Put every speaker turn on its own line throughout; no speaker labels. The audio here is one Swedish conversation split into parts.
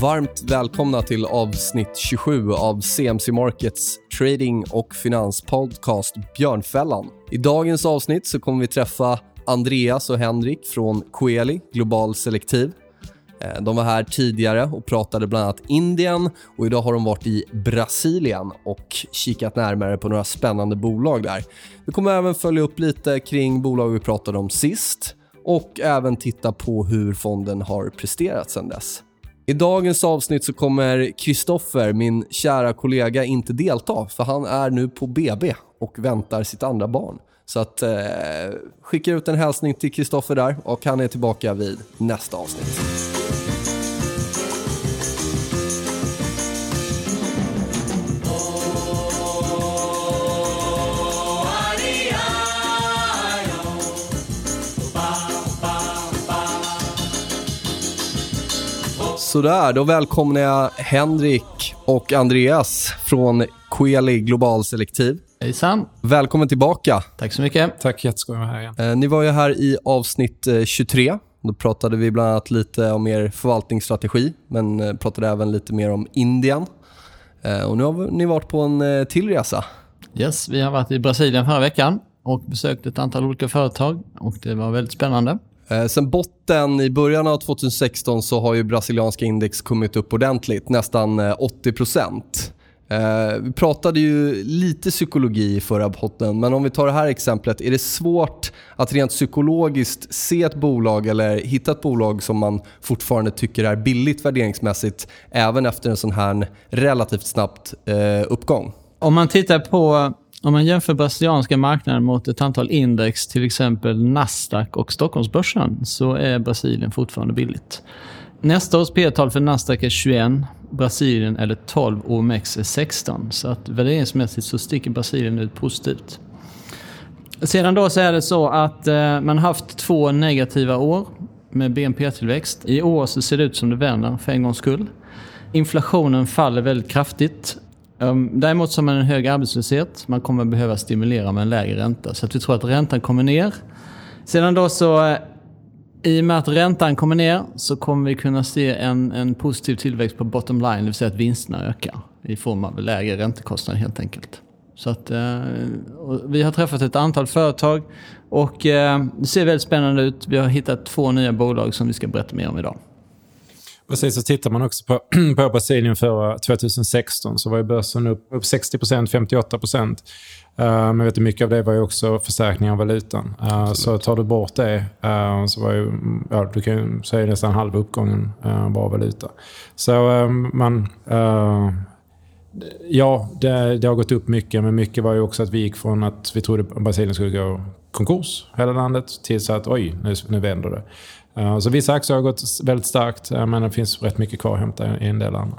Varmt välkomna till avsnitt 27 av CMC Markets trading och finanspodcast Björnfällan. I dagens avsnitt så kommer vi träffa Andreas och Henrik från Coeli Global Selektiv. Eh, de var här tidigare och pratade bland annat Indien och idag har de varit i Brasilien och kikat närmare på några spännande bolag där. Vi kommer även följa upp lite kring bolag vi pratade om sist och även titta på hur fonden har presterat sedan dess. I dagens avsnitt så kommer Kristoffer, min kära kollega, inte delta för han är nu på BB och väntar sitt andra barn. Så att eh, skicka ut en hälsning till Kristoffer där och han är tillbaka vid nästa avsnitt. Sådär, då välkomnar jag Henrik och Andreas från Coeli Global Selektiv.
Hejsan.
Välkommen tillbaka.
Tack så mycket.
Tack, jätteskoj att vara här igen.
Eh, ni var ju här i avsnitt eh, 23. Då pratade vi bland annat lite om er förvaltningsstrategi, men eh, pratade även lite mer om Indien. Eh, och nu har ni varit på en eh, till resa.
Yes, vi har varit i Brasilien förra veckan och besökt ett antal olika företag och det var väldigt spännande.
Eh, sen botten i början av 2016 så har ju brasilianska index kommit upp ordentligt, nästan eh, 80 Eh, vi pratade ju lite psykologi i förra botten. men om vi tar det här exemplet. Är det svårt att rent psykologiskt se ett bolag eller hitta ett bolag som man fortfarande tycker är billigt värderingsmässigt även efter en sån här relativt snabbt eh, uppgång?
Om man tittar på om man jämför brasilianska marknaden mot ett antal index, till exempel Nasdaq och Stockholmsbörsen, så är Brasilien fortfarande billigt. Nästa års P-tal för Nasdaq är 21, Brasilien eller 12 och OMX är 16. Så att värderingsmässigt så sticker Brasilien ut positivt. Sedan då så är det så att eh, man har haft två negativa år med BNP-tillväxt. I år så ser det ut som det vänder för en gångs skull. Inflationen faller väldigt kraftigt. Ehm, däremot så har man en hög arbetslöshet. Man kommer behöva stimulera med en lägre ränta. Så att vi tror att räntan kommer ner. Sedan då så, eh, i och med att räntan kommer ner så kommer vi kunna se en, en positiv tillväxt på bottom line, det vill säga att vinsterna ökar i form av lägre räntekostnader helt enkelt. Så att, eh, vi har träffat ett antal företag och eh, det ser väldigt spännande ut. Vi har hittat två nya bolag som vi ska berätta mer om idag.
Precis, så tittar man också på, på Brasilien för 2016 så var ju börsen upp, upp 60% 58 procent. Uh, men vet du, mycket av det var ju också förstärkning av valutan. Uh, så tar du bort det uh, så var ju, ja, du kan säga nästan halva uppgången uh, bara valuta. Så man... ja, det, det, har gått upp mycket, men mycket var ju också att vi gick från att vi trodde att Brasilien skulle gå konkurs, hela landet, till så att oj, nu, nu vänder det. Eh, så vissa aktier har gått väldigt starkt, eh, men det finns rätt mycket kvar att hämta i en del andra.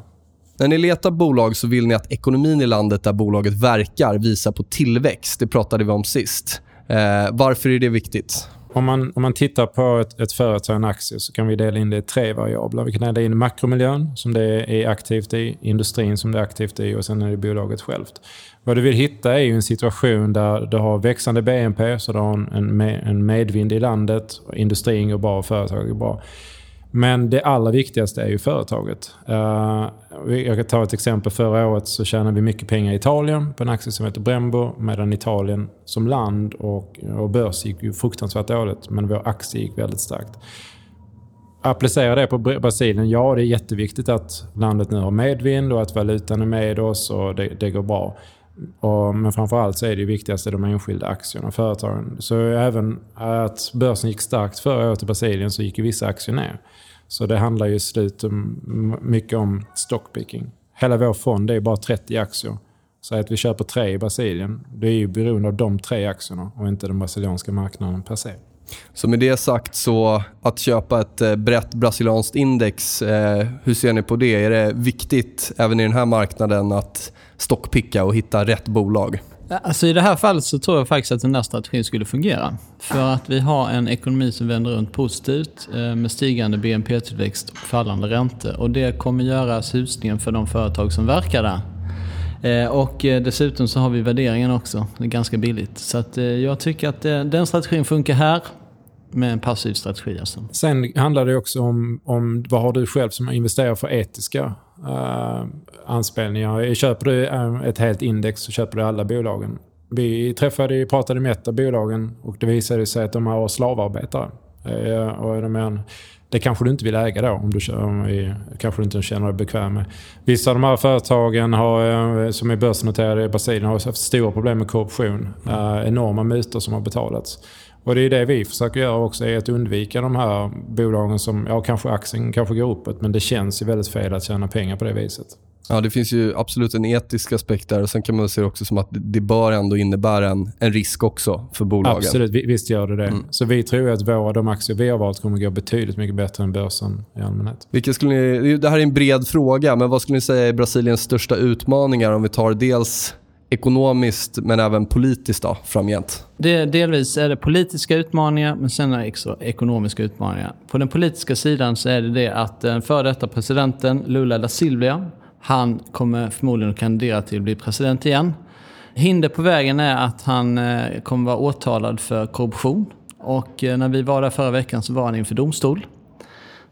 När ni letar bolag så vill ni att ekonomin i landet där bolaget verkar visar på tillväxt. Det pratade vi om sist. Eh, varför är det viktigt?
Om man, om man tittar på ett, ett företag, en aktie, så kan vi dela in det i tre variabler. Vi kan dela in makromiljön, som det är aktivt i, industrin som det är aktivt i och sen är det bolaget självt. Vad du vill hitta är ju en situation där du har växande BNP, så du har en, en medvind i landet, industrin går bra och företaget går bra. Men det allra viktigaste är ju företaget. Eh, jag kan ta ett exempel. Förra året så tjänade vi mycket pengar i Italien på en aktie som heter Brembo. Medan Italien som land och, och börs gick ju fruktansvärt dåligt. Men vår aktie gick väldigt starkt. Applicera det på Brasilien. Ja, det är jätteviktigt att landet nu har medvind och att valutan är med oss och det, det går bra. Och, men framförallt så är det viktigaste de enskilda aktierna och företagen. Så även att börsen gick starkt förra året i Brasilien så gick ju vissa aktier ner. Så det handlar ju i slut mycket om stockpicking. Hela vår fond är bara 30 aktier. Så att vi köper tre i Brasilien, det är ju beroende av de tre aktierna och inte den brasilianska marknaden per se.
Så med det sagt, så att köpa ett eh, brett brasilianskt index, eh, hur ser ni på det? Är det viktigt även i den här marknaden att stockpicka och hitta rätt bolag?
Alltså I det här fallet så tror jag faktiskt att den där strategin skulle fungera. För att vi har en ekonomi som vänder runt positivt eh, med stigande BNP-tillväxt och fallande räntor. Och det kommer göra susningen för de företag som verkar där. Eh, och eh, dessutom så har vi värderingen också. Det är ganska billigt. Så att jag tycker att den strategin funkar här. med en passiv strategi. Alltså.
Sen handlar det också om, om vad har du själv som investerar för etiska uh, anspelningar. Köper du eh, ett helt index så köper du alla bolagen. Vi träffade, pratade med ett av bolagen och det visade sig att de har slavarbetare. Uh, och de är det kanske du inte vill äga då, om du om kanske du inte känner dig bekväm med. Vissa av de här företagen har, som är börsnoterade i Brasilien har haft stora problem med korruption. Mm. Uh, enorma mutor som har betalats. Och det är det vi försöker göra också, är att undvika de här bolagen som, ja kanske aktien kanske går uppåt, men det känns ju väldigt fel att tjäna pengar på det viset.
Ja, det finns ju absolut en etisk aspekt där. Och sen kan man se det också som att det bör ändå innebära en, en risk också för bolagen.
Absolut, visst gör det det. Mm. Så vi tror att våra, de aktier vi har valt kommer gå betydligt mycket bättre än börsen i allmänhet.
Vilka skulle ni, det här är en bred fråga, men vad skulle ni säga är Brasiliens största utmaningar om vi tar dels ekonomiskt men även politiskt då, framgent?
Det, delvis är det politiska utmaningar, men sen är det också ekonomiska utmaningar. På den politiska sidan så är det det att den före detta presidenten Lula da Silvia, han kommer förmodligen att kandidera till att bli president igen. Hinder på vägen är att han eh, kommer vara åtalad för korruption. Och eh, när vi var där förra veckan så var han inför domstol.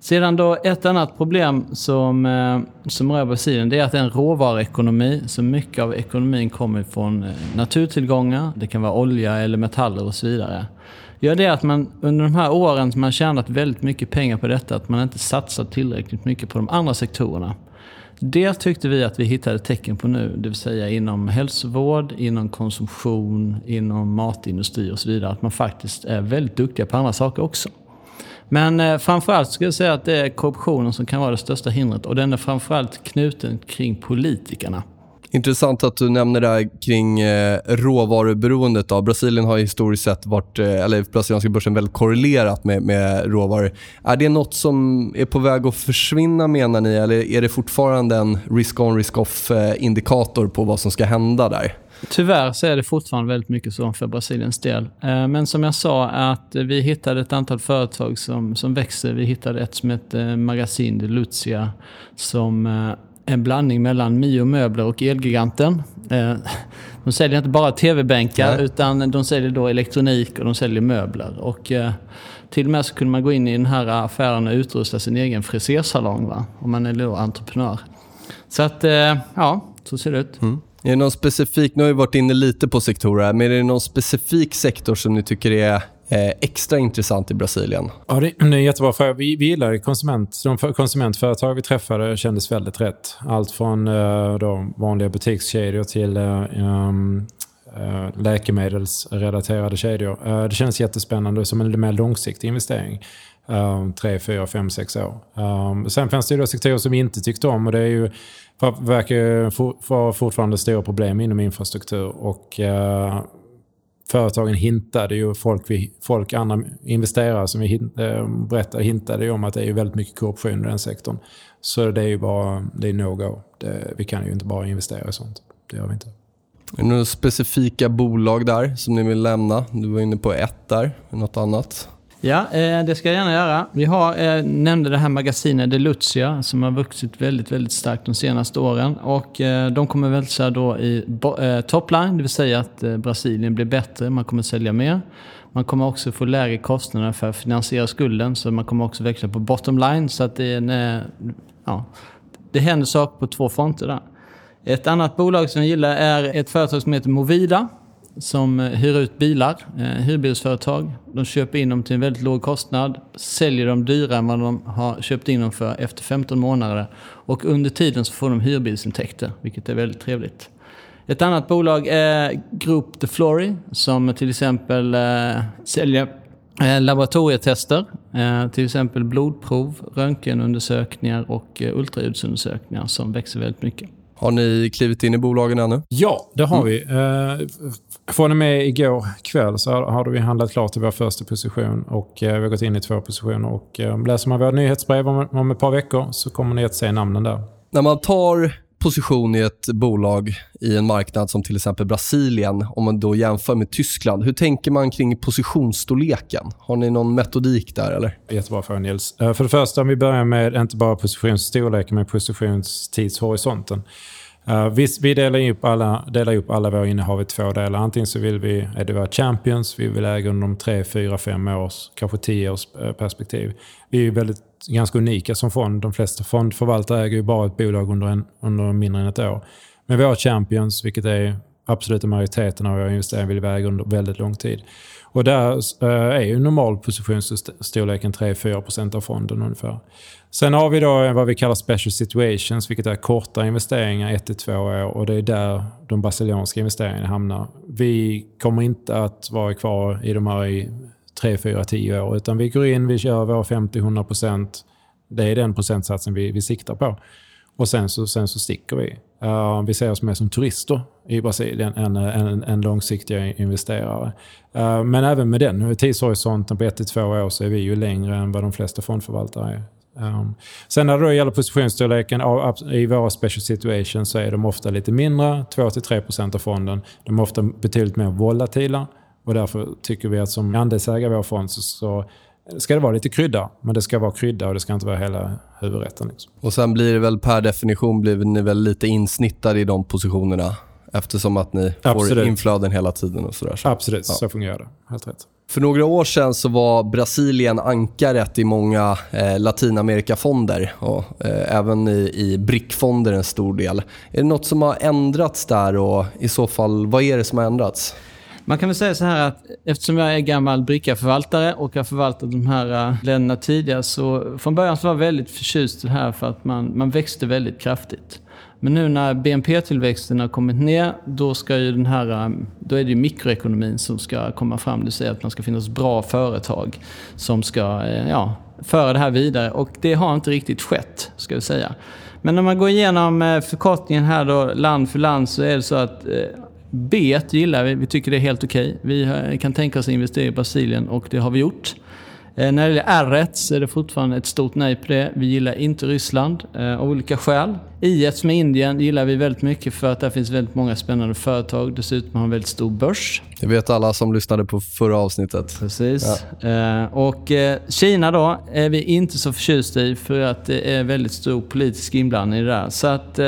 Sedan då ett annat problem som, eh, som rör Brasilien det är att det är en råvaruekonomi. Så mycket av ekonomin kommer från eh, naturtillgångar. Det kan vara olja eller metaller och så vidare. Gör det att man under de här åren som man tjänat väldigt mycket pengar på detta, att man inte satsat tillräckligt mycket på de andra sektorerna. Det tyckte vi att vi hittade tecken på nu, det vill säga inom hälsovård, inom konsumtion, inom matindustri och så vidare. Att man faktiskt är väldigt duktiga på andra saker också. Men eh, framförallt skulle jag säga att det är korruptionen som kan vara det största hindret och den är framförallt knuten kring politikerna.
Intressant att du nämner det här kring eh, råvaruberoendet. Då. Brasilien har historiskt sett varit, eh, eller brasilianska börsen väldigt korrelerat med, med råvaror. Är det något som är på väg att försvinna menar ni eller är det fortfarande en risk-on, risk-off-indikator eh, på vad som ska hända där?
Tyvärr så är det fortfarande väldigt mycket så för Brasiliens del. Eh, men som jag sa, att vi hittade ett antal företag som, som växer. Vi hittade ett som heter Magazine de Lucia som eh, en blandning mellan Mio Möbler och Elgiganten. Eh, de säljer inte bara tv-bänkar utan de säljer då elektronik och de säljer möbler. Och eh, till och med så kunde man gå in i den här affären och utrusta sin egen frisersalong va? om man är då entreprenör. Så att, eh, ja, så ser det ut. Mm.
Är det någon specifik, nu har vi varit inne lite på sektorer, men är det någon specifik sektor som ni tycker är eh, extra intressant i Brasilien?
Ja, det är en jättebra fråga. Vi, vi gillar konsument, de konsumentföretag vi träffade kändes väldigt rätt. Allt från eh, då, vanliga butikskedjor till um, läkemedelsrelaterade kedjor. Det känns jättespännande som en mer långsiktig investering. Uh, tre, fyra, fem, sex år. Um, sen fanns det ju då sektorer som vi inte tyckte om och det är ju verkar for, fortfarande stora problem inom infrastruktur. Och eh, företagen hintade ju, folk, vi, folk andra investerare som vi hint, äh, eh, berättade hintade ju om att det är väldigt mycket korruption i den sektorn. Så det är ju bara, det är no-go. Vi kan ju inte bara investera i sånt. Det gör vi inte.
Är det några specifika bolag där som ni vill lämna? Du var inne på ett där, något annat?
Ja, eh, det ska jag gärna göra. Vi har, eh, nämnde det här magasinet Delucia som har vuxit väldigt, väldigt starkt de senaste åren. Och eh, de kommer växa då i topline, det vill säga att Brasilien blir bättre, man kommer sälja mer. Man kommer också få lägre kostnader för att finansiera skulden, så man kommer också växla på bottom line. Så att det, är en, ja, det händer saker på två fronter där. Ett annat bolag som jag gillar är ett företag som heter Movida som eh, hyr ut bilar, eh, hyrbilsföretag. De köper in dem till en väldigt låg kostnad, säljer dem dyrare än vad de har köpt in dem för efter 15 månader. Och under tiden så får de hyrbilsintäkter, vilket är väldigt trevligt. Ett annat bolag är Group The Flory som till exempel eh, säljer eh, laboratorietester, eh, till exempel blodprov, röntgenundersökningar och eh, ultraljudsundersökningar som växer väldigt mycket.
Har ni klivit in i bolagen ännu?
Ja, det har mm. vi. Eh, från och med igår kväll så har vi handlat klart i vår första position och eh, vi har gått in i två positioner. Och, eh, läser man våra nyhetsbrev om, om ett par veckor så kommer ni att se namnen där.
När man tar position i ett bolag i en marknad som till exempel Brasilien, om man då jämför med Tyskland. Hur tänker man kring positionsstorleken? Har ni någon metodik där? eller?
Jättebra fråga, Nils. Eh, för det första, om vi börjar med inte bara positionsstorleken, men positionstidshorisonten. Uh, vi, vi delar, upp alla, delar upp alla våra innehav i två delar. Antingen så vill vi, är det våra champions, vi vill äga under de tre, fyra, fem års, kanske tio års eh, perspektiv. Vi är väldigt, ganska unika som fond. De flesta fondförvaltare äger ju bara ett bolag under, en, under mindre än ett år. Men våra champions, vilket är absoluta majoriteten av våra investeringar, vill väga under väldigt lång tid. Och där eh, är ju normal positionsstorleken 3-4% av fonden ungefär. Sen har vi då eh, vad vi kallar special situations, vilket är korta investeringar, 1-2 år. Och det är där de brasilianska investeringarna hamnar. Vi kommer inte att vara kvar i de här i 3, 4, 10 år. Utan vi går in, vi kör våra 50-100%. Det är den procentsatsen vi, vi siktar på. Och sen så, sen så sticker vi. Uh, vi ser oss mer som turister i Brasilien än, en, en, en långsiktiga investerare. Uh, men även med den tidshorisonten på 1-2 år så är vi ju längre än vad de flesta fondförvaltare är. Um, sen när det då gäller positionsstorleken i våra special situations så är de ofta lite mindre, 2-3% av fonden. De är ofta betydligt mer volatila och därför tycker vi att som andelsägare i vår fond så, så ska det vara lite krydda. Men det ska vara krydda och det ska inte vara hela huvudrätten. Liksom.
Och sen blir det väl per definition blir ni väl lite insnittade i de positionerna eftersom att ni Absolut. får inflöden hela tiden och sådär.
Så. Absolut, ja. så fungerar det. Helt rätt.
För några år sedan så var Brasilien ankaret i många eh, Latinamerikafonder och eh, även i, i BRIC-fonder en stor del. Är det något som har ändrats där och i så fall, vad är det som har ändrats?
Man kan väl säga så här att eftersom jag är gammal bricka-förvaltare och har förvaltat de här uh, länderna tidigare så från början så var jag väldigt förtjust i det här för att man, man växte väldigt kraftigt. Men nu när BNP-tillväxten har kommit ner, då, ska ju den här, eh, då är det mikroekonomin som ska komma fram. Det vill säga att man ska finnas bra företag som ska eh, ja, föra det här vidare. Och det har inte riktigt skett, ska vi säga. Men när man går igenom eh, förkortningen här då, land för land, så är det så att B gillar vi. Vi tycker det är helt okej. Okay. Vi kan tänka oss att investera i Brasilien och det har vi gjort. Eh, när det gäller R1 så är det fortfarande ett stort nej på det. Vi gillar inte Ryssland eh, av olika skäl. I1 som är Indien gillar vi väldigt mycket för att där finns väldigt många spännande företag. Dessutom har en väldigt stor börs.
Det vet alla som lyssnade på förra avsnittet.
Precis. Ja. Eh, och Kina då är vi inte så förtjusta i för att det är väldigt stor politisk inblandning i det där. Så att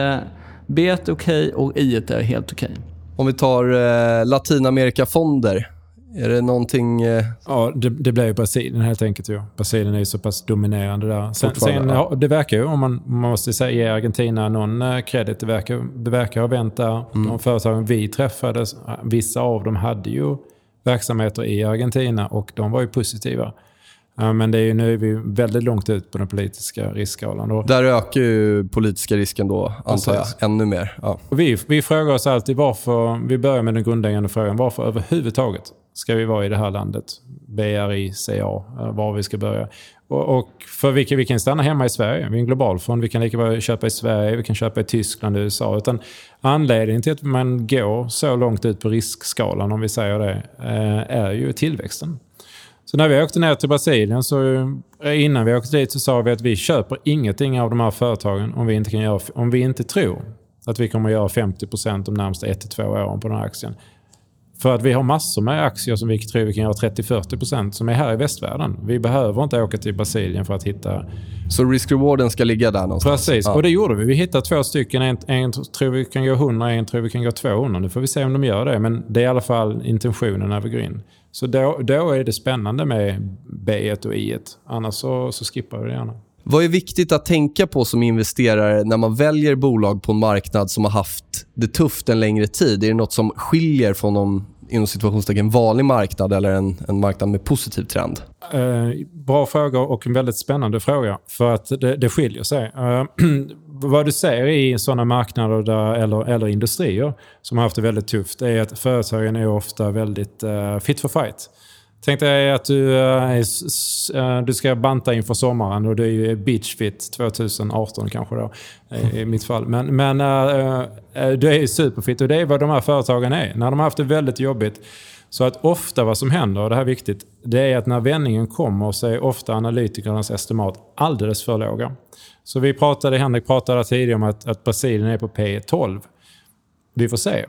B är okej okay och I1 är helt okej. Okay.
Om vi tar Latinamerikafonder. Är det någonting... Eh...
Ja, det, det blir ju Brasilien helt enkelt. Ju. Brasilien är ju så pass dominerande där. Sen, sen ja. det verkar ju, om man, man måste säga, ge Argentina någon eh, credit, det verkar, det verkar ha vänt där. Mm. De företagen vi träffade, vissa av dem hade ju verksamheter i Argentina och de var ju positiva. Men det är ju, nu är vi väldigt långt ut på den politiska riskskalan.
Där ökar ju politiska risken då, antar jag, ännu mer. Ja.
Vi, vi frågar oss alltid varför, vi börjar med den grundläggande frågan, varför överhuvudtaget ska vi vara i det här landet? BRI, CA, var vi ska börja. Och, och för vi kan, vi kan stanna hemma i Sverige. Vi är en global fond. Vi kan lika bra köpa i Sverige, vi kan köpa i Tyskland, och USA. Utan anledningen till att man går så långt ut på riskskalan, om vi säger det, eh, är ju tillväxten. Så när vi åkte ner till Brasilien, så eh, innan vi åkte dit så sa vi att vi köper ingenting av de här företagen om vi inte, kan göra, om vi inte tror att vi kommer att göra 50% de närmaste 1-2 åren på den här aktien. För att vi har massor med aktier som vi tror vi kan göra 30-40% som är här i västvärlden. Vi behöver inte åka till Brasilien för att hitta...
Så risk-rewarden ska ligga där någonstans?
Precis, ja. och det gjorde vi. Vi hittade två stycken. En, en tror vi kan gå 100, en tror vi kan gå 200. Nu får vi se om de gör det, men det är i alla fall intentionen när vi går in. Så då, då är det spännande med B1 och I1. Annars så, så skippar vi det gärna.
Vad är viktigt att tänka på som investerare när man väljer bolag på en marknad som har haft det tufft en längre tid? Är det nåt som skiljer från de inom situationstecken vanlig marknad eller en, en marknad med positiv trend?
Eh, bra fråga och en väldigt spännande fråga. För att det, det skiljer sig. Eh, vad du ser i sådana marknader där, eller, eller industrier som har haft det väldigt tufft är att företagen är ofta väldigt eh, fit for fight. Tänk dig att du, eh, eh, du ska banta inför sommaren och du är beachfit 2018 kanske då, i mitt fall. Men, men eh, du är superfit och det är vad de här företagen är. När de har haft det väldigt jobbigt så att ofta vad som händer, och det här är viktigt, det är att när vändningen kommer så är ofta analytikernas estimat alldeles för låga. Så vi pratade, Henrik pratade tidigare om att, att Brasilien är på P12. Vi får se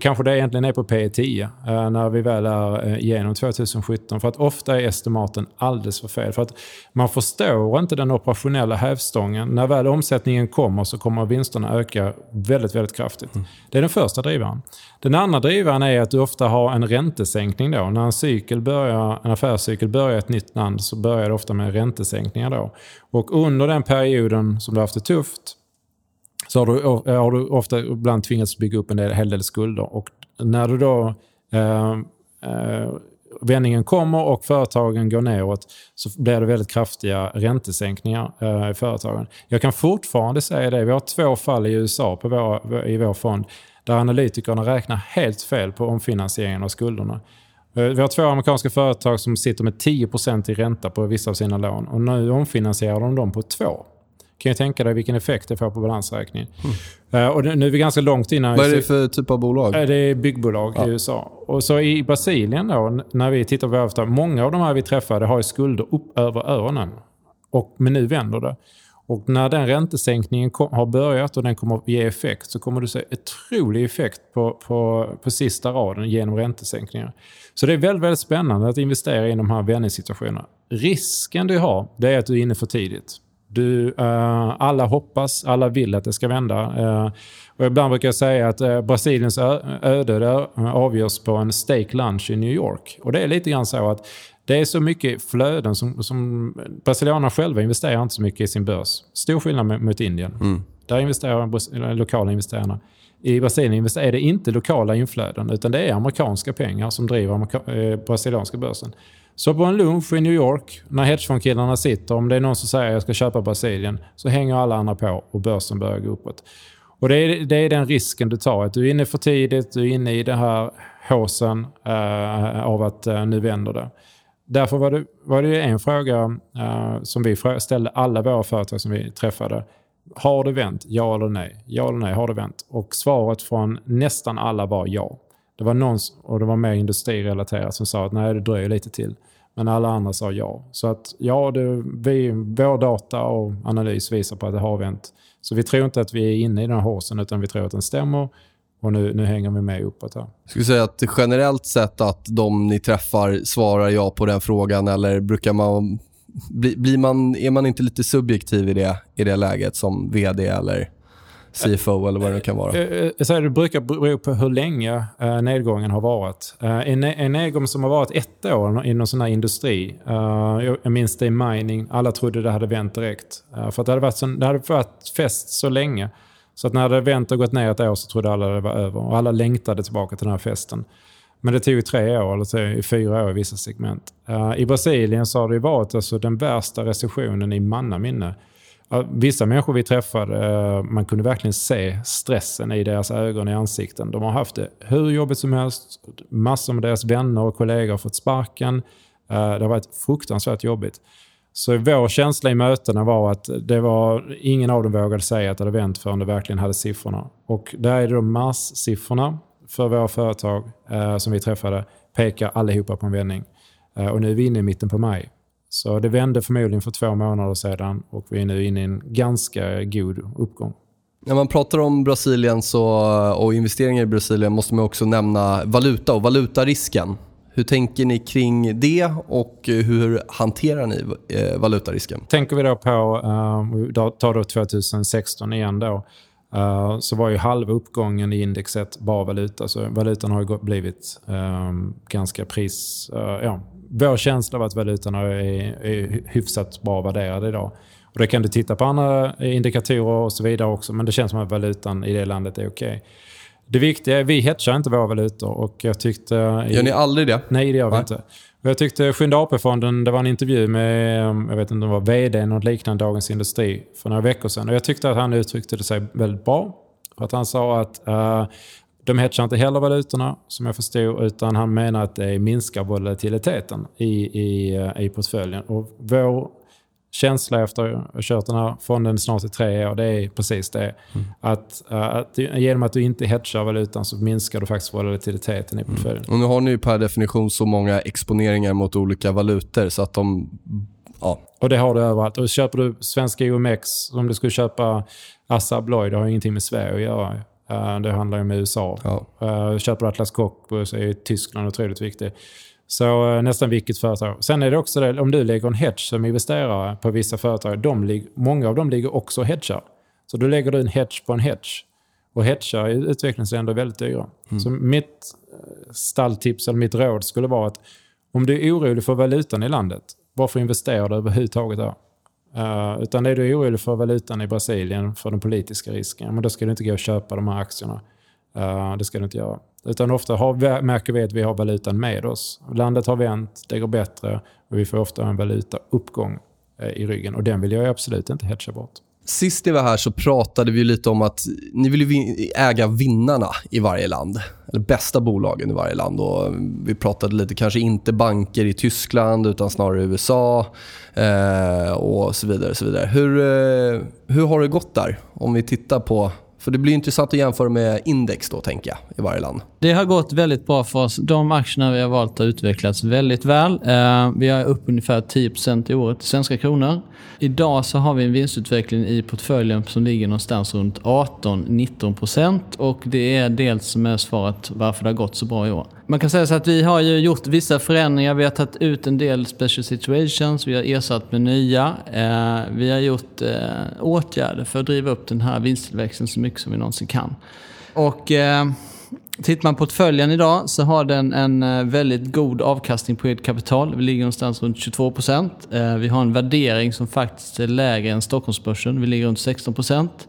kanske det egentligen är på P10 eh, när vi väl är eh, igenom 2017. För att ofta är estimaten alldeles för fel. För att man förstår inte den operationella hävstången. När väl omsättningen kommer så kommer vinsterna öka väldigt, väldigt kraftigt. Mm. Det är den första drivaren. Den andra drivaren är att du ofta har en räntesänkning då. När en, cykel börjar, en affärscykel börjar ett nytt land så börjar det ofta med räntesänkningar då. Och under den perioden som du har haft det tufft så har du, eh, har du ofta ibland tvingats bygga upp en del, hel del skulder. Och när du då eh, eh, vändningen kommer och företagen går neråt så blir det väldigt kraftiga räntesänkningar eh, i företagen. Jag kan fortfarande säga det. Vi har två fall i USA på vår, i vår fond där analytikerna räknar helt fel på omfinansieringen av skulderna. Eh, vi har två amerikanska företag som sitter med 10% i ränta på vissa av sina lån och nu omfinansierar de dem på 2 kan ju tänka dig vilken effekt det får på balansräkningen. Mm. Uh, och nu är vi ganska långt innan...
Vad är det för typ av bolag?
Uh, det är byggbolag ja. i USA. Och så i Brasilien då, när vi tittar på överföretag, många av de här vi träffade har ju skulder upp över öronen. Och, men nu vänder det. Och när den räntesänkningen kom, har börjat och den kommer att ge effekt så kommer du se otrolig effekt på, på, på sista raden genom räntesänkningar. Så det är väldigt, väldigt spännande att investera i de här vändningssituationerna. Risken du har, det är att du är inne för tidigt. Du, uh, alla hoppas, alla vill att det ska vända. Uh, och ibland brukar jag säga att uh, Brasiliens öde där, avgörs på en steak lunch i New York. Och det är lite grann så att det är så mycket flöden som, som brasilianerna själva investerar inte så mycket i sin börs. Stor skillnad mot Indien. Mm. Där investerar de lokala investerarna. I Brasilien är det inte lokala inflöden utan det är amerikanska pengar som driver amerika- eh, brasilianska börsen. Så på en lunch i New York, när hedgefondkillarna sitter, om det är någon som säger att jag ska köpa Brasilien, så hänger alla andra på och börsen börjar gå uppåt. Och det är, det är den risken du tar. Att du är inne för tidigt, du är inne i den här håsen eh, av att eh, nu vänder det. Därför var det, var det en fråga eh, som vi ställde alla våra företag som vi träffade. Har det vänt? Ja eller nej? Ja eller nej, har det vänt? Och svaret från nästan alla var ja. Det var någon, och det var mer industrirelaterat, som sa att nej, det dröjer lite till. Men alla andra sa ja. Så att ja, det, vi, vår data och analys visar på att det har vänt. Så vi tror inte att vi är inne i den här håsen, utan vi tror att den stämmer. Och nu, nu hänger vi med uppåt här.
Jag skulle säga att generellt sett att de ni träffar svarar ja på den frågan eller brukar man... Blir man, är man inte lite subjektiv i det, i det läget som vd eller CFO eller vad det kan vara?
Eh, eh, så här, det brukar bero på hur länge eh, nedgången har varit. En nedgång som har varit ett år inom sån här industri, jag minns det i mining, alla trodde det hade vänt direkt. För att det hade varit, så, det hade varit fest så länge. Så att när det hade vänt och gått ner ett år så trodde alla det var över. Och alla längtade tillbaka till den här festen. Men det tog tre år, eller fyra år i vissa segment. I Brasilien så har det varit alltså den värsta recessionen i mannaminne. Vissa människor vi träffade, eh, man kunde verkligen se stressen i deras ögon, i ansikten. De har haft det hur jobbigt som helst. Massor med deras vänner och kollegor har fått sparken. Eh, det har varit fruktansvärt jobbigt. Så vår känsla i mötena var att det var, ingen av dem vågade säga att det hade vänt förrän det verkligen hade siffrorna. Och där är det då marssiffrorna för våra företag eh, som vi träffade pekar allihopa på en vändning. Och nu är vi inne i mitten på maj. Så det vände förmodligen för två månader sedan och vi är nu inne i en ganska god uppgång.
När man pratar om Brasilien så, och investeringar i Brasilien måste man också nämna valuta och valutarisken. Hur tänker ni kring det och hur hanterar ni eh, valutarisken?
Tänker vi då på, uh, tar då 2016 igen då, uh, så var ju halva uppgången i indexet bara valuta. Så valutan har ju blivit um, ganska pris... Ja, vår känsla av att valutorna är, är hyfsat bra värderade idag. Och det kan du titta på andra indikatorer och så vidare också, men det känns som att valutan i det landet är okej. Okay. Det viktiga är att vi hedgar inte våra valutor. Och jag tyckte,
gör ni aldrig det?
Nej, det gör vi Nej. inte. Och jag tyckte Sjunde AP-fonden, det var en intervju med jag vet inte om det var vd eller något liknande Dagens Industri för några veckor sedan. Och jag tyckte att han uttryckte det sig väldigt bra. För att han sa att uh, de hedgar inte heller valutorna, som jag förstod, utan han menar att det minskar volatiliteten i, i, eh, i portföljen. Och vår känsla efter att ha kört den här fonden snart i tre år, det är precis det. Mm. Att, uh, att, genom att du inte hedgar valutan så minskar du faktiskt volatiliteten i mm. portföljen.
Mm. Och nu har ni ju per definition så många exponeringar mot olika valutor så att de... Ja.
Och det har du överallt. Och köper du svenska OMX, om du skulle köpa Assa Abloy, det har ingenting med Sverige att göra. Uh, det handlar ju om USA.
Ja.
Uh, köper Atlas Copco så är Tyskland otroligt viktigt. Så uh, nästan vilket företag. Sen är det också det, om du lägger en hedge som investerare på vissa företag, de många av dem ligger också och hedgar. Så då lägger du en hedge på en hedge. Och hedgar i utvecklingsländer är väldigt dyra. Mm. Så mitt stalltips eller mitt råd skulle vara att om du är orolig för valutan i landet, varför investerar du överhuvudtaget där? Uh, utan är du orolig för valutan i Brasilien, för den politiska risken, men då ska du inte gå och köpa de här aktierna. Uh, det ska du inte göra. Utan ofta har, märker vi att vi har valutan med oss. Landet har vänt, det går bättre och vi får ofta en valutauppgång uh, i ryggen. Och den vill jag absolut inte hedga bort.
Sist ni var här så pratade vi lite om att ni vill äga vinnarna i varje land. Eller bästa bolagen i varje land. Och vi pratade lite, kanske inte banker i Tyskland utan snarare USA eh, och så vidare. så vidare. Hur, eh, hur har det gått där? Om vi tittar på för det blir intressant att jämföra med index då, tänker jag, i varje land.
Det har gått väldigt bra för oss. De aktierna vi har valt har utvecklats väldigt väl. Eh, vi är upp ungefär 10 i året i svenska kronor. Idag så har vi en vinstutveckling i portföljen som ligger någonstans runt 18-19% och det är dels som är svaret varför det har gått så bra i år. Man kan säga så att vi har ju gjort vissa förändringar. Vi har tagit ut en del special situations, vi har ersatt med nya. Eh, vi har gjort eh, åtgärder för att driva upp den här vinsttillväxten så mycket som vi någonsin kan. Och eh, Tittar man på portföljen idag så har den en eh, väldigt god avkastning på eget kapital. Vi ligger någonstans runt 22 procent. Eh, vi har en värdering som faktiskt är lägre än Stockholmsbörsen. Vi ligger runt 16 procent.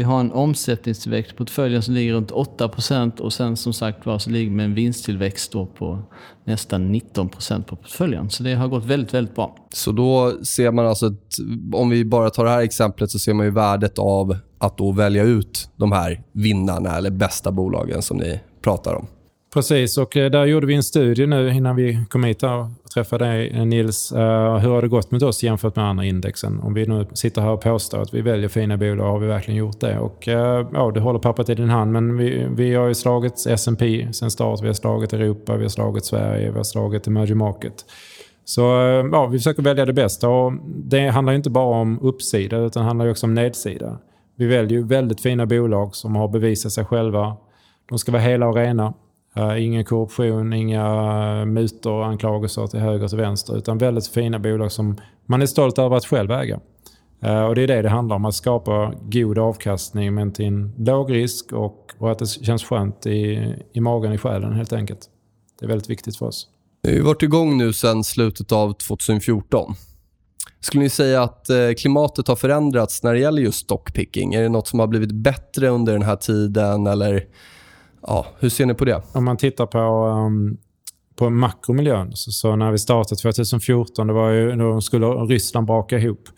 Vi har en omsättningstillväxt på portföljen som ligger runt 8 procent och sen som sagt var så ligger vi med en vinsttillväxt då på nästan 19 procent på portföljen. Så det har gått väldigt, väldigt bra.
Så då ser man alltså, ett, om vi bara tar det här exemplet, så ser man ju värdet av att då välja ut de här vinnarna eller bästa bolagen som ni pratar om.
Precis, och eh, där gjorde vi en studie nu innan vi kom hit och träffade dig eh, Nils. Eh, hur har det gått med oss jämfört med andra indexen? Om vi nu sitter här och påstår att vi väljer fina bolag, har vi verkligen gjort det? Och ja, du håller pappret i din hand, men vi, vi har ju slagit S&P sen start. Vi har slagit Europa, vi har slagit Sverige, vi har slagit emerging market. Så ja, vi försöker välja det bästa. Och det handlar inte bara om uppsida, utan det handlar också om nedsida. Vi väljer ju väldigt fina bolag som har bevisat sig själva. De ska vara hela och rena. Uh, ingen korruption, inga eh, mutor och anklagelser till höger och till vänster. Utan väldigt fina bolag som man är stolt över att själv äga. Uh, och det är det det handlar om. Att skapa god avkastning men till en låg risk och, och att det känns skönt i, i magen, i själen helt enkelt. Det är väldigt viktigt för oss.
Vi har varit igång nu sedan slutet av 2014. Skulle ni säga att klimatet har förändrats när det gäller just stockpicking? Är det nåt som har blivit bättre under den här tiden? Eller ja, Hur ser ni på det?
Om man tittar på, um, på makromiljön, så, så, när vi startade 2014 det var ju, då skulle Ryssland braka ihop.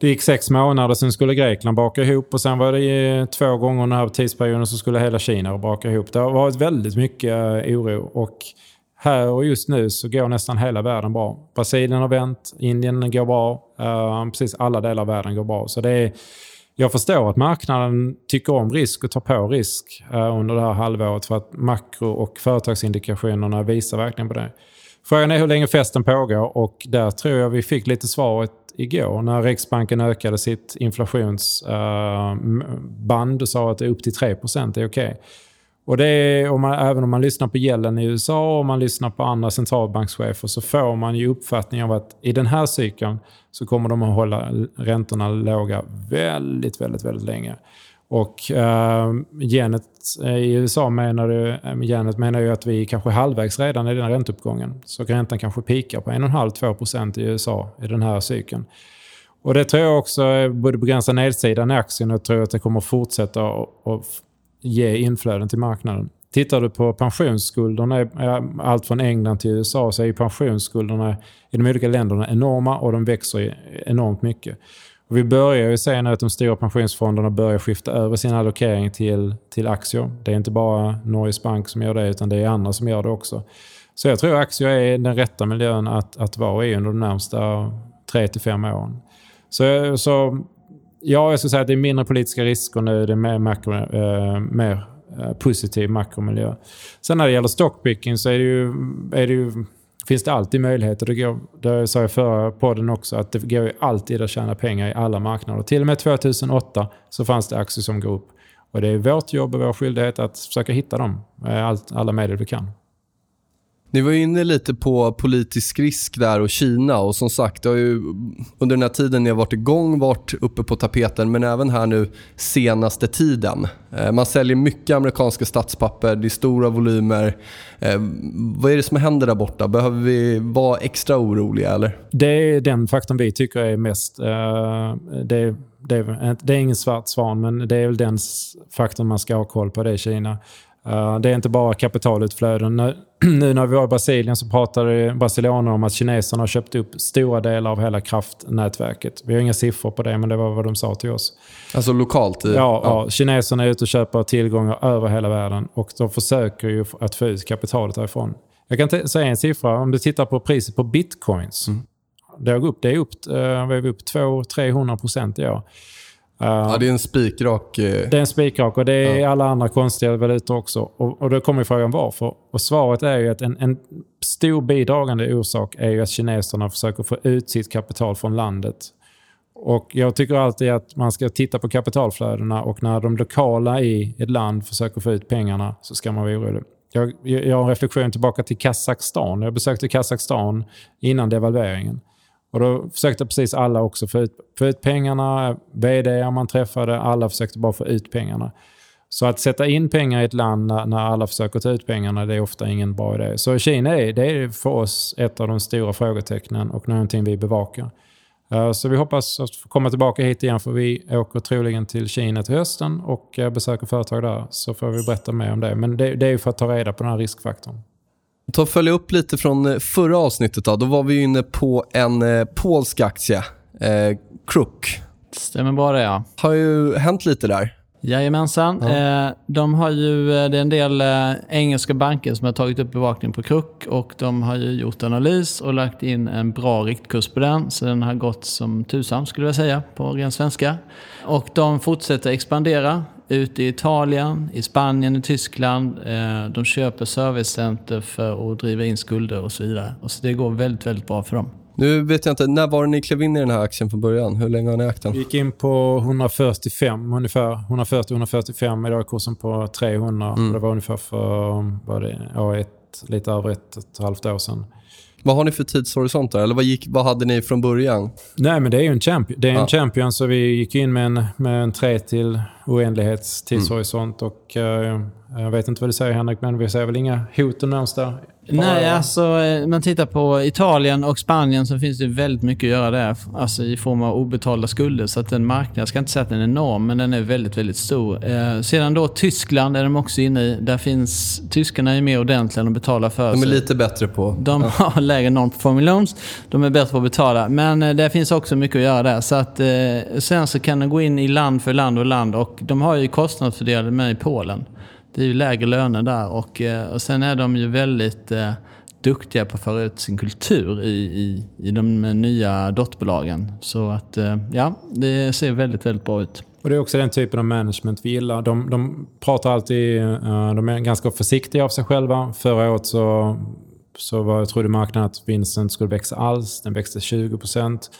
Det gick sex månader, sen skulle Grekland braka ihop och sen var det två gånger den här tidsperioden så skulle hela Kina braka ihop. Det har varit väldigt mycket eh, oro. och här och just nu så går nästan hela världen bra. Brasilien har vänt, Indien går bra, uh, precis alla delar av världen går bra. Så det är, jag förstår att marknaden tycker om risk och tar på risk eh, under det här halvåret för att makro och företagsindikationerna visar verkligen på det. Frågan är hur länge festen pågår och där tror jag vi fick lite svaret igår när Riksbanken ökade sitt inflationsband eh, och sa att det är upp till 3% är okej. Okay. Och det är, om man, även om man lyssnar på gällen i USA och man lyssnar på andra centralbankschefer så får man ju uppfattningen av att i den här cykeln så kommer de att hålla räntorna låga väldigt, väldigt, väldigt länge. Och ehm, eh, Janet i USA menar, ju, eh, Janet menar ju att vi kanske är halvvägs redan i den ränteuppgången. Så räntan kanske pikar på 1,5-2% i USA i den här cykeln. Och det tror jag också både begränsar nedsidan i aktien och tror att det kommer fortsätta att ge inflöden till marknaden. Tittar du på pensionsskulderna, allt från England till USA, så är pensionsskulderna i de olika länderna enorma och de växer enormt mycket. Och vi börjar ju se nu att de stora pensionsfonderna börjar skifta över sin allokering till, till aktier. Det är inte bara Norges Bank som gör det, utan det är andra som gör det också. Så jag tror aktier är den rätta miljön att, att vara i under de närmsta 3-5 åren. Så, så Ja, jag skulle säga att det är mindre politiska risker nu. Det är mer, makro, eh, mer eh, positiv makromiljö. Sen när det gäller stockpicking så är det ju, är det ju, finns det alltid möjligheter. Det, går, det sa jag förra podden också, att det går ju alltid att tjäna pengar i alla marknader. Till och med 2008 så fanns det aktier som går upp. Och det är vårt jobb och vår skyldighet att försöka hitta dem eh, allt, alla medel vi kan.
Ni var inne lite på politisk risk där och Kina och som sagt, det har ju under den här tiden ni har varit igång varit uppe på tapeten men även här nu senaste tiden. Eh, man säljer mycket amerikanska statspapper, det är stora volymer. Eh, vad är det som händer där borta? Behöver vi vara extra oroliga eller?
Det är den faktorn vi tycker är mest... Uh, det, är, det, är ingen svart svan men det är väl den faktorn man ska ha koll på, det är Kina. Uh, det är inte bara kapitalutflöden. Nu, när vi var i Brasilien så pratade brasilianer om att kineserna har köpt upp stora delar av hela kraftnätverket. Vi har inga siffror på det, men det var vad de sa till oss.
Alltså lokalt?
I, ja, ja. ja, kineserna är ute och köper tillgångar över hela världen och de försöker ju att få ut kapitalet därifrån. Jag kan säga en siffra. Om du tittar på priset på bitcoins. Mm. Det, är upp, det är upp, är upp 200-300 procent i år.
Ja, det är en spikrak... Uh...
Det är en spikrak och det är ja. alla andra konstiga valutor också. Och, och då kommer frågan varför. Och svaret är ju att en, en stor bidragande orsak är ju att kineserna försöker få ut sitt kapital från landet. Och Jag tycker alltid att man ska titta på kapitalflödena och när de lokala i ett land försöker få ut pengarna så ska man vara orolig. Jag, jag har en reflektion tillbaka till Kazakstan. Jag besökte Kazakstan innan devalveringen. Och då försökte precis alla också få ut, få ut pengarna. VD man träffade, alla försökte bara få ut pengarna. Så att sätta in pengar i ett land när, när, alla försöker ta ut pengarna, det är ofta ingen bra idé. Så Kina är, det är för oss ett av de stora frågetecknen och någonting vi bevakar. Eh, så vi hoppas att få komma tillbaka hit igen för vi åker troligen till Kina till hösten och eh, besöker företag där. Så får vi berätta mer om det. Men det, det är för att ta reda på den här riskfaktorn.
Ta följa upp lite från eh, förra avsnittet. Då, då var vi inne på en eh, polsk aktie, eh, Crook.
Stämmer det, ja.
har ju hänt lite där.
Jajamensan. Ja. Eh, de har ju, eh, det är en del eh, engelska banker som har tagit upp bevakning på Crook och de har ju gjort analys och lagt in en bra riktkurs på den. Så den har gått som tusan skulle jag säga på ren svenska. Och de fortsätter expandera ute i Italien, i Spanien, i Tyskland. Eh, de köper servicecenter för att driva in skulder och så vidare. Och så det går väldigt, väldigt bra för dem.
Nu vet jag inte, när var det ni klev in i den här aktien från början? Hur länge har ni ägt den?
Vi gick in på 145 ungefär. 140-145. Idag är kursen på 300. Mm. Det var ungefär för var det, ja, ett, lite över ett, ett halvt år sedan.
Vad har ni för tidshorisont Eller vad, gick, vad hade ni från början?
Nej, men det är ju en champion. Det är en ja. champion, så vi gick in med en, med en tre till oändlighets tidshorisont. Mm. Och, uh, jag vet inte vad du säger Henrik, men vi ser väl inga hot och där?
Nej, alltså eh, man tittar på Italien och Spanien så finns det väldigt mycket att göra där. Alltså i form av obetalda skulder. Så att den marknaden, jag ska inte säga att den är enorm, men den är väldigt, väldigt stor. Eh, sedan då Tyskland är de också inne i. Där finns, tyskarna är mer ordentliga och betalar för
sig. De är lite bättre på...
De har lägre non-performing loans. De är bättre på att betala. Men eh, det finns också mycket att göra där. Så att, eh, sen så kan de gå in i land för land och land. Och de har ju kostnadsfördelade med i Polen. Det är ju lägre löner där och, eh, och sen är de ju väldigt eh, duktiga på att föra ut sin kultur i, i, i de eh, nya dotterbolagen. Så att eh, ja, det ser väldigt, väldigt bra ut.
Och Det är också den typen av management vi gillar. De, de pratar alltid, eh, de är ganska försiktiga av sig själva. Förra året så, så var, trodde marknaden att vinsten skulle växa alls. Den växte 20 procent.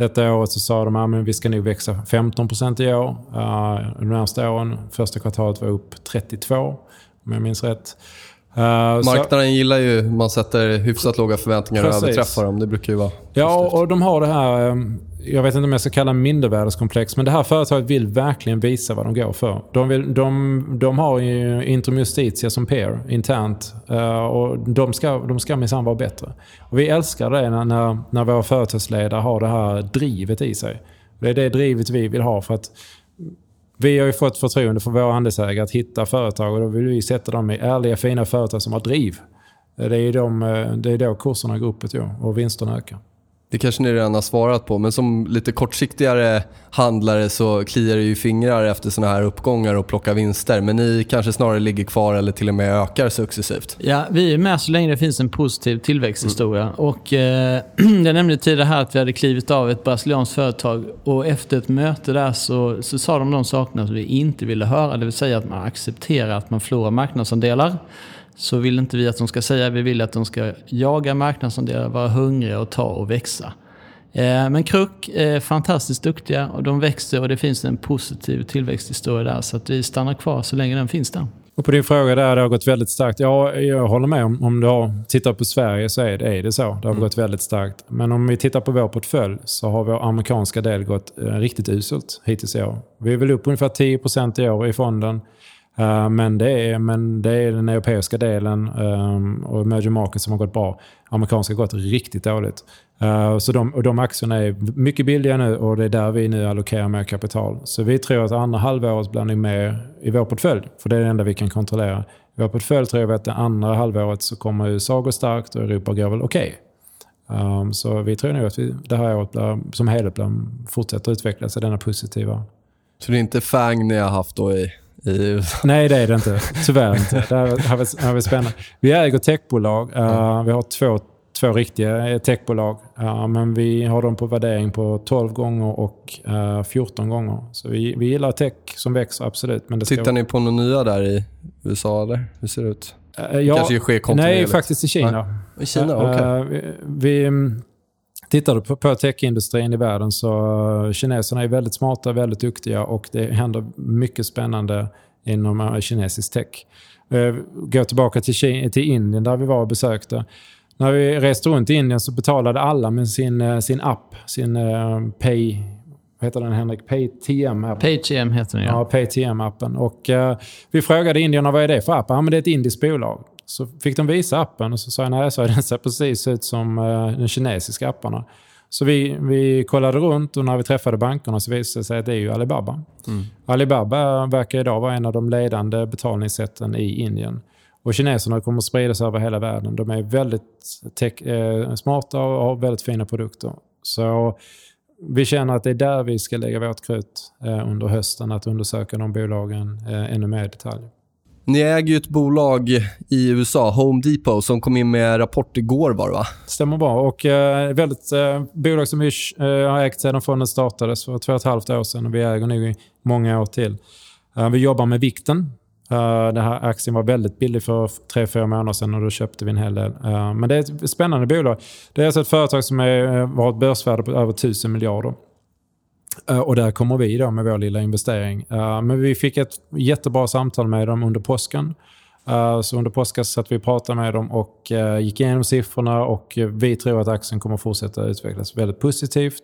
Detta året så sa de att vi ska nog växa 15% i år. Uh, de närmaste åren. Första kvartalet var upp 32 om jag minns rätt.
Uh, Marknaden så, gillar ju man sätter hyfsat låga förväntningar precis. och överträffar dem. Det brukar ju vara
Ja, och, och de har det här, um, jag vet inte om jag ska kalla det mindervärdeskomplex, men det här företaget vill verkligen visa vad de går för. De, vill, de, de har ju Intrum Justitia som peer internt eh, och de ska, de ska minsann vara bättre. Och vi älskar det när, när, när våra företagsledare har det här drivet i sig. Det är det drivet vi vill ha för att vi har ju fått förtroende för våra andelsägare att hitta företag och då vill vi sätta dem i ärliga, fina företag som har driv. Det är, de, eh, det är då kurserna går uppåt och vinsterna ökar.
Det kanske ni redan har svarat på, men som lite kortsiktigare handlare så kliar det ju fingrar efter såna här uppgångar och plocka vinster. Men ni kanske snarare ligger kvar eller till och med ökar successivt?
Ja, vi är med så länge det finns en positiv tillväxthistoria. Mm. Och, eh, jag nämnde tidigare här att vi hade klivit av ett brasilianskt företag och efter ett möte där så, så sa de de sakerna som vi inte ville höra. Det vill säga att man accepterar att man förlorar marknadsandelar så vill inte vi att de ska säga. Vi vill att de ska jaga marknadsandelar, vara hungriga och ta och växa. Eh, men Kruk är fantastiskt duktiga och de växer och det finns en positiv tillväxthistoria där. Så att vi stannar kvar så länge den finns där.
Och på din fråga där, det har gått väldigt starkt. Ja, jag håller med. Om, om du har, tittar på Sverige så är det, är det så. Det har mm. gått väldigt starkt. Men om vi tittar på vår portfölj så har vår amerikanska del gått eh, riktigt uselt hittills i år. Vi är väl upp ungefär 10% i år i fonden. Uh, men, det är, men det är den europeiska delen um, och emerging markets som har gått bra. Amerikanska har gått riktigt dåligt. Uh, så de, och de aktierna är mycket billiga nu och det är där vi nu allokerar mer kapital. Så vi tror att andra halvåret blir mer i vår portfölj, för det är det enda vi kan kontrollera. I vår portfölj tror vi att det andra halvåret så kommer USA gå starkt och Europa går väl okej. Okay. Um, så vi tror nog att vi, det här året blir, som helhet blir, fortsätter utvecklas i denna positiva...
Så det är inte FANG ni har haft då i
Nej, det är det inte. Tyvärr inte. Det här var spännande. Vi äger techbolag. Uh, vi har två, två riktiga techbolag. Uh, men vi har dem på värdering på 12 gånger och uh, eh, 14 gånger. Så vi, vi gillar tech som växer, absolut. Men
det Tittar ni på några nya där i USA? Eller? Hur ser det ut?
Ja, kanske sker kontinuerligt? Nej, faktiskt i Kina.
I Kina, okej.
Okay. vi Tittar du på, på techindustrin i världen så kineserna är väldigt smarta, väldigt duktiga och det händer mycket spännande inom uh, kinesisk tech. Uh, gå tillbaka till, till Indien där vi var och besökte. När vi reste runt i Indien så betalade alla med sin, sin app, sin Pay... Vad heter den Henrik? PayTM-appen.
PayTM heter den
ja. Ja, PayTM-appen. Och uh, vi frågade indierna vad är det för app? Ja, men det är ett indiskt bolag. Så fick de visa appen och så sa jag nej, så den ser precis ut som uh, de kinesiska apparna. Så vi, vi kollade runt och när vi träffade bankerna så visade det sig att det är ju Alibaba. Mm. Alibaba verkar idag vara en av de ledande betalningssätten i Indien. Och kineserna kommer att sprida sig över hela världen. De är väldigt tech, eh, smarta och har väldigt fina produkter. Så vi känner att det är där vi ska lägga vårt krut eh, under hösten, att undersöka de bolagen eh, ännu mer i detalj.
Ni äger ju ett bolag i USA, Home Depot, som kom in med rapport igår var va?
Stämmer bra. Och eh, väldigt eh, bolag som vi eh, har ägt sedan fonden startades för två och ett halvt år sedan och vi äger nu i många år till. Eh, vi jobbar med vikten. Eh, Den här aktien var väldigt billig för tre, fyra månader sedan och då köpte vi en hel del. Eh, men det är ett spännande bolag. Det är alltså ett företag som eh, har ett börsvärde på över 1000 miljarder. Eh, och där kommer vi då med vår lilla investering. Eh, men vi fick ett jättebra samtal med dem under påsken. Eh, så under påsken satt vi och pratade med dem och gick igenom siffrorna och vi tror att aktien kommer fortsätta utvecklas väldigt positivt.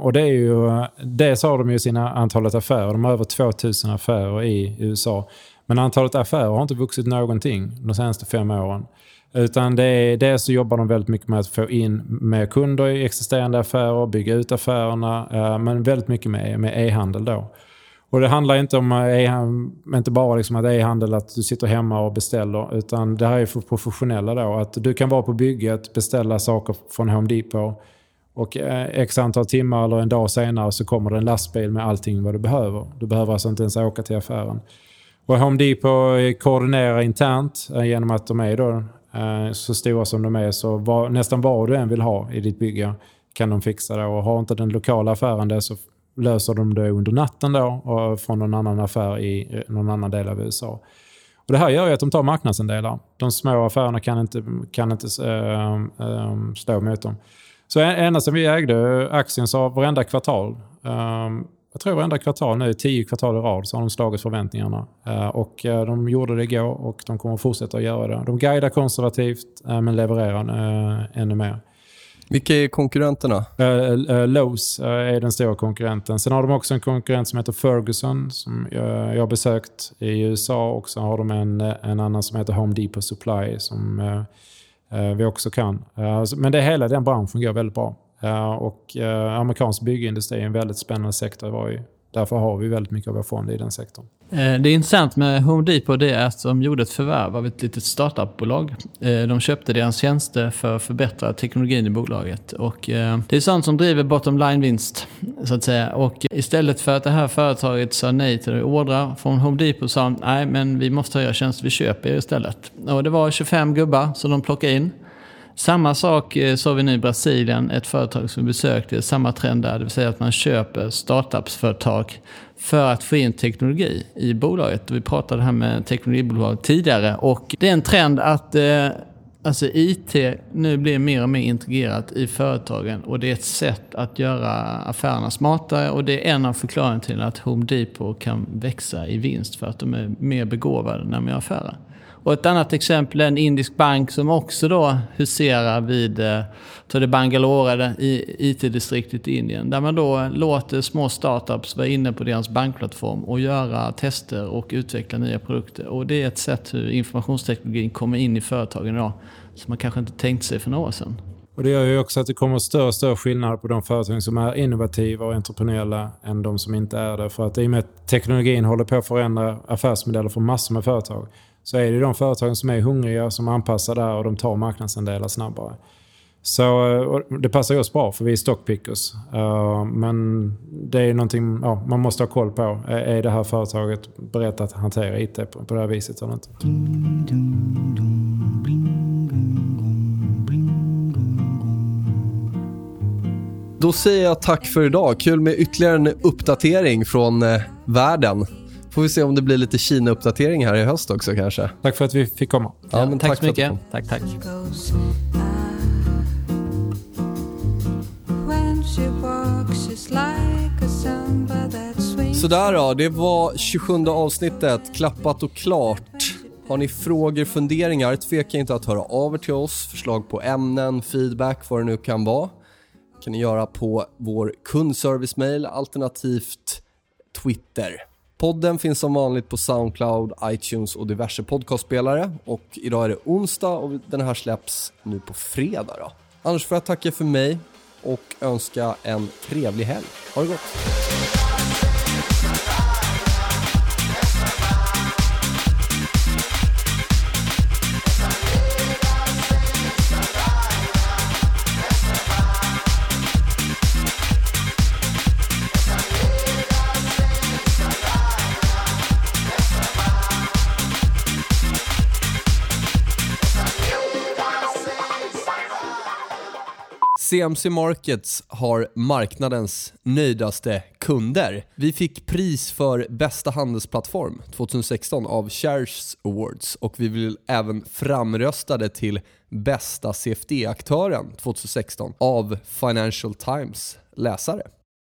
Och det är ju, dels har de ju sina antalet affärer, de har över 2000 affärer i USA. Men antalet affärer har inte vuxit någonting de senaste fem åren. Utan det är, dels så jobbar de väldigt mycket med att få in mer kunder i existerande affärer, bygga ut affärerna, eh, men väldigt mycket med, med e-handel då. Och det handlar inte om e inte bara liksom att e-handel att du sitter hemma och beställer, utan det här är för professionella då. Att du kan vara på bygget, beställa saker från Home Depot och eh, x antal timmar eller en dag senare så kommer det en lastbil med allting vad du behöver. Du behöver alltså inte ens åka till affären. Och Home Depot koordinerar internt eh, genom att de är då Eh, så stora som de är, så var, nästan vad du än vill ha i ditt bygge kan de fixa det. Och har inte den lokala affären det så löser de det under natten då och från någon annan affär i eh, någon annan del av USA. Och det här gör ju att de tar marknadsandelar. De små affärerna kan inte, kan inte äh, äh, stå mot dem. Så ända sedan vi ägde aktien så har varenda kvartal Um, jag tror varenda kvartal nu, tio kvartal i rad, så har de slagit förväntningarna. Eh, och eh, de gjorde det igår och de kommer fortsätta att göra det. De guidar konservativt eh, men levererar ännu mer.
Vilka är konkurrenterna?
Lowe's är den stora konkurrenten. Sen har de också en konkurrent som heter Ferguson som jag har besökt i USA. Och så har de en, en annan som heter Home Depot Supply som vi också kan. Men det hela den branschen går väldigt bra. Eh, och eh, amerikansk byggindustri är en väldigt spännande sektor att vara i. Därför har vi väldigt mycket av vår fond i den sektorn.
Eh, det är intressant med Home Depot det är att de gjorde ett förvärv av ett litet startupbolag. De köpte deras tjänster för att förbättra teknologin i bolaget. Och det är sånt som driver bottom line-vinst, så att säga. Och istället för att det här företaget sa nej till ordrar från Home Depot sa de, nej men vi måste höja tjänster, vi köper er istället. Och det var 25 gubbar som de plockade in. Samma sak sa såg vi nu i Brasilien, ett företag som vi besökte, samma trend där, det vill säga att man köper startupsföretag för att få in teknologi i bolaget. Vi pratade här med teknologibolag tidigare och det är en trend att eh, alltså IT nu blir mer och mer integrerat i företagen och det är ett sätt att göra affärerna smartare och det är en av förklaringarna till att Home Depot kan växa i vinst för att de är mer begåvade när de gör affärer. Och ett annat exempel är en indisk bank som också då huserar vid eh, så det Bangalore IT-distriktet i Indien. Där man då låter små startups vara inne på deras bankplattform och göra tester och utveckla nya produkter. Och det är ett sätt hur informationsteknologin kommer in i företagen idag som man kanske inte tänkt sig för några år sedan.
Och det gör ju också att det kommer större och större skillnader på de företag som är innovativa och entreprenöriella än de som inte är det. För att i och med att teknologin håller på att förändra affärsmodeller för massor med företag så är det de företagen som är hungriga som anpassar där och de tar marknadsandelar snabbare. Så det passar oss bra för vi är stockpickers. Uh, men det är någonting ja, man måste ha koll på. Är det här företaget berett att hantera IT på, på det här viset eller inte?
Då säger jag tack för idag. Kul med ytterligare en uppdatering från eh, världen. Får vi se om det blir lite Kina-uppdatering här i höst också kanske.
Tack för att vi fick komma.
Ja, ja, tack, tack så mycket. Tack, tack.
Sådär då, det var 27 avsnittet, klappat och klart. Har ni frågor, funderingar, tveka inte att höra av er till oss. Förslag på ämnen, feedback, vad det nu kan vara. kan ni göra på vår kundservice-mail alternativt Twitter. Podden finns som vanligt på Soundcloud, iTunes och diverse podcastspelare. Och idag är det onsdag och den här släpps nu på fredag. Då. Annars får jag tacka för mig och önska en trevlig helg. Ha det gott! CMC Markets har marknadens nöjdaste kunder. Vi fick pris för bästa handelsplattform 2016 av Shares Awards och vi blev även framröstade till bästa CFD-aktören 2016 av Financial Times läsare.